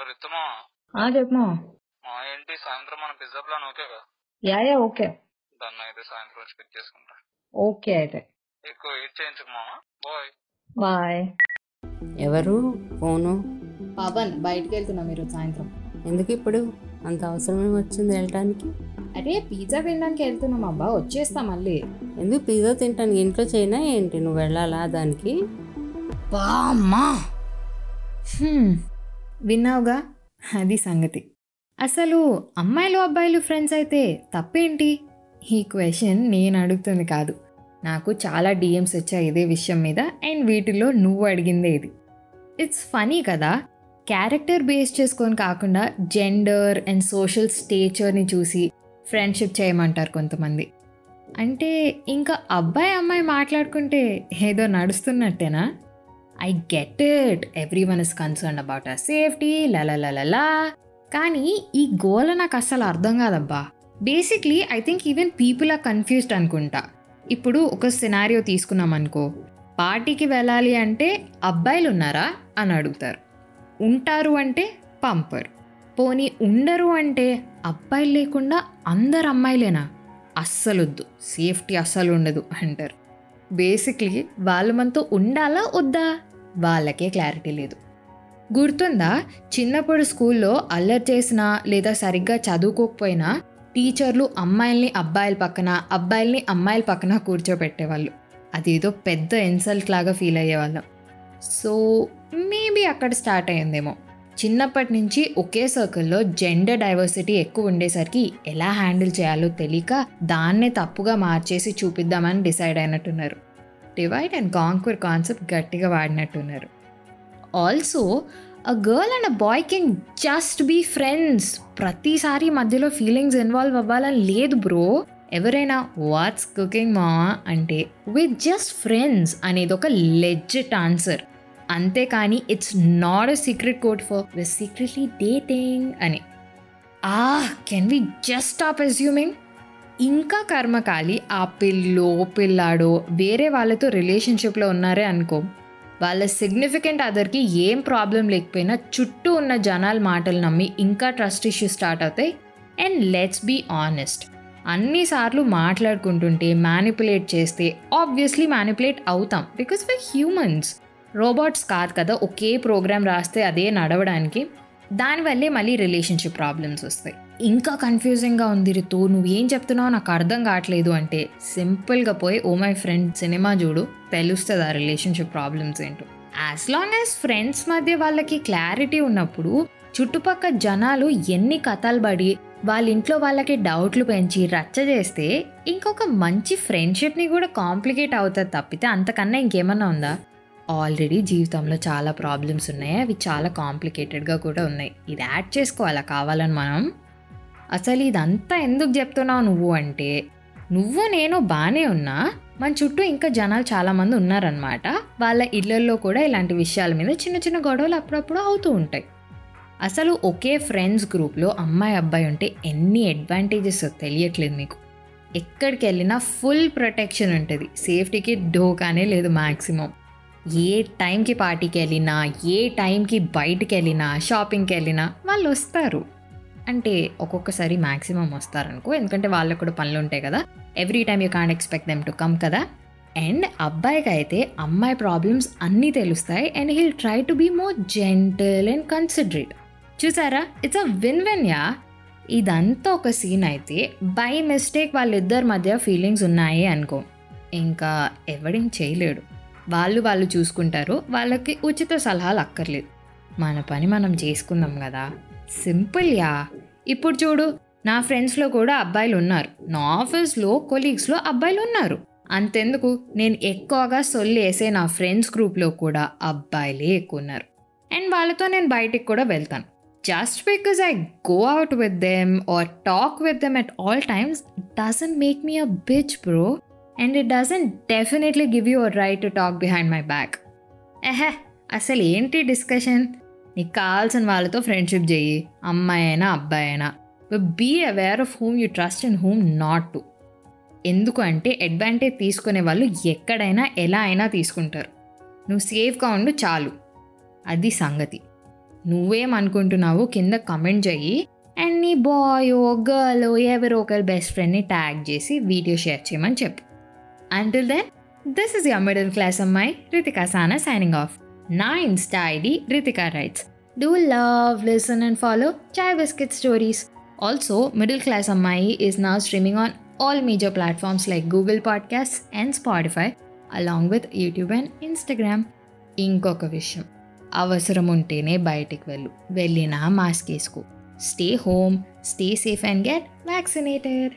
Hello చెప్పమా మా ఏంటి సాయంత్రం మన పిజ్జా ప్లాన్ ఓకేగా యా యా ఓకే. దాన్ని అయితే సాయంత్రం స్పిక్ చేసుకుంటా. ఓకే అయితే. ఎక్కువ బాయ్ బాయ్ ఎవరు? ఫోను? పవన్ బయటికి వెళ్తున్నాం మీరు సాయంత్రం. ఎందుకు ఇప్పుడు? అంత అవసరమే వచ్చింది వెళ్ళటానికి? అరే పిజ్జా తినడానికి వెళ్తున్నాం అబ్బా వచ్చేస్తా మళ్ళీ. ఎందుకు పిజ్జా తింటానికి ఇంట్లో చైనా ఏంటి? నువ్వు వెళ్ళాలా దానికి? బామ్మా విన్నావుగా? అది సంగతి. అసలు అమ్మాయిలు అబ్బాయిలు ఫ్రెండ్స్ అయితే తప్పేంటి? ఈ క్వశ్చన్ నేను అడుగుతుంది కాదు. నాకు చాలా డిఎమ్స్ వచ్చాయి ఇదే విషయం మీద అండ్ వీటిలో నువ్వు అడిగిందే ఇది. ఇట్స్ ఫనీ కదా. క్యారెక్టర్ బేస్ చేసుకొని కాకుండా జెండర్ అండ్ సోషల్ స్టేచర్ని చూసి ఫ్రెండ్షిప్ చేయమంటారు కొంతమంది. అంటే ఇంకా అబ్బాయి అమ్మాయి మాట్లాడుకుంటే ఏదో నడుస్తున్నట్టేనా? I get it. Everyone is concern about a safety లలలలలా కానీ ఈ గోల నాకు అస్సలు అర్థం కాదబ్బా. Basically I think even people are confused అనుకుంటా. ఇప్పుడు ఒక సినారియో తీసుకున్నాం అనుకో. పార్టీకి వెళ్ళాలి అంటే అబ్బాయిలు ఉన్నారా అని అడుగుతారు. ఉంటారు అంటే పంపరు. పోనీ ఉండరు అంటే అబ్బాయిలు లేకుండా అందరు అమ్మాయిలేనా? అస్సలొద్దు. సేఫ్టీ అస్సలు ఉండదు అంటారు. బేసిక్లీ వాళ్ళు మనతో ఉండాలా వద్దా? వాళ్ళకే క్లారిటీ లేదు. గుర్తుందా? చిన్నప్పుడు స్కూల్లో అల్లరి చేసినా లేదా సరిగ్గా చదువుకోకపోయినా టీచర్లు అమ్మాయిల్ని అబ్బాయిల పక్కన అబ్బాయిల్ని అమ్మాయిల పక్కన కూర్చోబెట్టేవాళ్ళు. అదేదో పెద్ద ఇన్సల్ట్ లాగా ఫీల్ అయ్యేవాళ్ళం. సో మేబీ అక్కడ స్టార్ట్ అయ్యిందేమో. చిన్నప్పటి నుంచి ఒకే సర్కిల్లో జెండర్ డైవర్సిటీ ఎక్కువ ఉండేసరికి ఎలా హ్యాండిల్ చేయాలో తెలియక దాన్నే తప్పుగా మార్చేసి చూపిద్దామని డిసైడ్ అయినట్టున్నారు. డివైడ్ అండ్ కాంక్వర్ కాన్సెప్ట్ గట్టిగా వాడినట్టున్నారు. Also a girl and a boy can just be friends ప్రతిసారి మధ్యలో ఫీలింగ్స్ ఇన్వాల్వ్ అవ్వాలని లేదు బ్రో ఎవరైనా వాట్స్ కుకింగ్ మా అంటే విత్ జస్ట్ ఫ్రెండ్స్ అనేది ఒక లెజిట్ ఆన్సర్ అంతేకాని it's not a secret code for we secretly dating అని. ఆ can we just stop assuming ఇంకా కర్మకాలి ఆ పిల్లో పిల్లాడో వేరే వాళ్ళతో రిలేషన్షిప్లో ఉన్నారే అనుకో. వాళ్ళ సిగ్నిఫికెంట్ అదర్కి ఏం ప్రాబ్లం లేకపోయినా చుట్టూ ఉన్న జనాల మాటలు నమ్మి ఇంకా ట్రస్ట్ ఇష్యూ స్టార్ట్ అవుతాయి. అండ్ లెట్స్ బీ ఆనెస్ట్ అన్నిసార్లు మాట్లాడుకుంటుంటే మ్యానిపులేట్ చేస్తే ఆబ్వియస్లీ మ్యానిపులేట్ అవుతాం. బికాస్ ఫర్ హ్యూమన్స్ రోబోట్స్ కాదు కదా ఒకే ప్రోగ్రామ్ రాస్తే అదే నడవడానికి. దానివల్లే మళ్ళీ రిలేషన్షిప్ ప్రాబ్లమ్స్ వస్తాయి. ఇంకా కన్ఫ్యూజింగ్గా ఉంది రితు ఏం చెప్తున్నావు నాకు అర్థం కావట్లేదు అంటే సింపుల్గా పోయి ఓ మై ఫ్రెండ్ సినిమా చూడు తెలుస్తుంది ఆ రిలేషన్షిప్ ప్రాబ్లమ్స్ ఏంటో? యాజ్ లాంగ్ యాజ్ ఫ్రెండ్స్ మధ్య వాళ్ళకి క్లారిటీ ఉన్నప్పుడు చుట్టుపక్కల జనాలు ఎన్ని కథలు పడి వాళ్ళ ఇంట్లో వాళ్ళకి డౌట్లు పెంచి రచ్చ చేస్తే ఇంకొక మంచి ఫ్రెండ్షిప్ని కూడా కాంప్లికేట్ అవుతుంది తప్పితే అంతకన్నా ఇంకేమన్నా ఉందా? ఆల్రెడీ జీవితంలో చాలా ప్రాబ్లమ్స్ ఉన్నాయి. అవి చాలా కాంప్లికేటెడ్గా కూడా ఉన్నాయి. ఇది యాడ్ చేసుకోవాలా కావాలని మనం. అసలు ఇదంతా ఎందుకు చెప్తున్నావు నువ్వు అంటే నువ్వు నేను బాగానే ఉన్నా మన చుట్టూ ఇంకా జనాలు చాలామంది ఉన్నారనమాట వాళ్ళ ఇళ్ళల్లో కూడా ఇలాంటి విషయాల మీద చిన్న చిన్న గొడవలు అప్పుడప్పుడు అవుతూ ఉంటాయి. అసలు ఒకే ఫ్రెండ్స్ గ్రూప్లో అమ్మాయి అబ్బాయి ఉంటే ఎన్ని అడ్వాంటేజెస్ తెలియట్లేదు మీకు. ఎక్కడికి వెళ్ళినా ఫుల్ ప్రొటెక్షన్ ఉంటుంది. సేఫ్టీకి డోకానే లేదు మ్యాక్సిమం ఏ టైంకి పార్టీకి వెళ్ళినా ఏ టైంకి బయటికి వెళ్ళినా షాపింగ్కి వెళ్ళినా వాళ్ళు వస్తారు. అంటే ఒక్కొక్కసారి మ్యాక్సిమం వస్తారనుకో ఎందుకంటే వాళ్ళకు కూడా పనులు ఉంటాయి కదా. Every time you can't expect them to come కదా. అండ్ అబ్బాయికి అయితే అమ్మాయి ప్రాబ్లమ్స్ అన్నీ తెలుస్తాయి and he'll try to be more gentle and considerate చూసారా? It's a win win yeah ఇదంతా ఒక సీన్ అయితే బై మిస్టేక్ వాళ్ళిద్దరి మధ్య ఫీలింగ్స్ ఉన్నాయి అనుకో. ఇంకా ఎవడేం చేయలేడు. వాళ్ళు వాళ్ళు చూసుకుంటారు వాళ్ళకి ఉచిత సలహాలు అక్కర్లేదు. మన పని మనం చేసుకుందాం కదా. Simple yeah. ఇప్పుడు చూడు నా ఫ్రెండ్స్లో కూడా అబ్బాయిలు ఉన్నారు. నా ఆఫీస్లో కొలీగ్స్లో అబ్బాయిలు ఉన్నారు. అంతెందుకు? నేను ఎక్కువగా సొల్లేసే నా ఫ్రెండ్స్ గ్రూప్లో కూడా అబ్బాయిలే ఎక్కువ ఉన్నారు. అండ్ వాళ్ళతో నేను బయటికి కూడా వెళ్తాను. Just because I go out with them or talk with them at all times doesn't make me a bitch bro. And it doesn't definitely give you a right to talk behind my back ఎహే అసలు ఏంటి discussion నీకు కావాల్సిన వాళ్ళతో friendship చెయ్యి అమ్మాయి అయినా అబ్బాయి అయినా be aware of whom you trust and whom not to ఎందుకు అంటే అడ్వాంటేజ్ తీసుకునే వాళ్ళు ఎక్కడైనా ఎలా అయినా తీసుకుంటారు. నువ్వు సేఫ్గా ఉండు చాలు. అది సంగతి. నువ్వేమనుకుంటున్నావు కింద కమెంట్ చెయ్యి అండ్ నీ బాయ్ గర్ల్ ఎవరో ఒకరి బెస్ట్ ఫ్రెండ్ని ట్యాగ్ చేసి వీడియో షేర్ చేయమని చెప్పు. until then this is your middle class Ammayi Ritika Sana signing off నా Insta ID Ritika writes do love listen and follow chai biscuit stories also middle class Ammayi is now streaming on all major platforms like Google podcast and Spotify along with YouTube and Instagram ఇంకొక విషయం అవసరం ఉంటేనే బయటికి వెళ్ళు వెళ్ళినా mask వేసుకో stay home stay safe and get vaccinated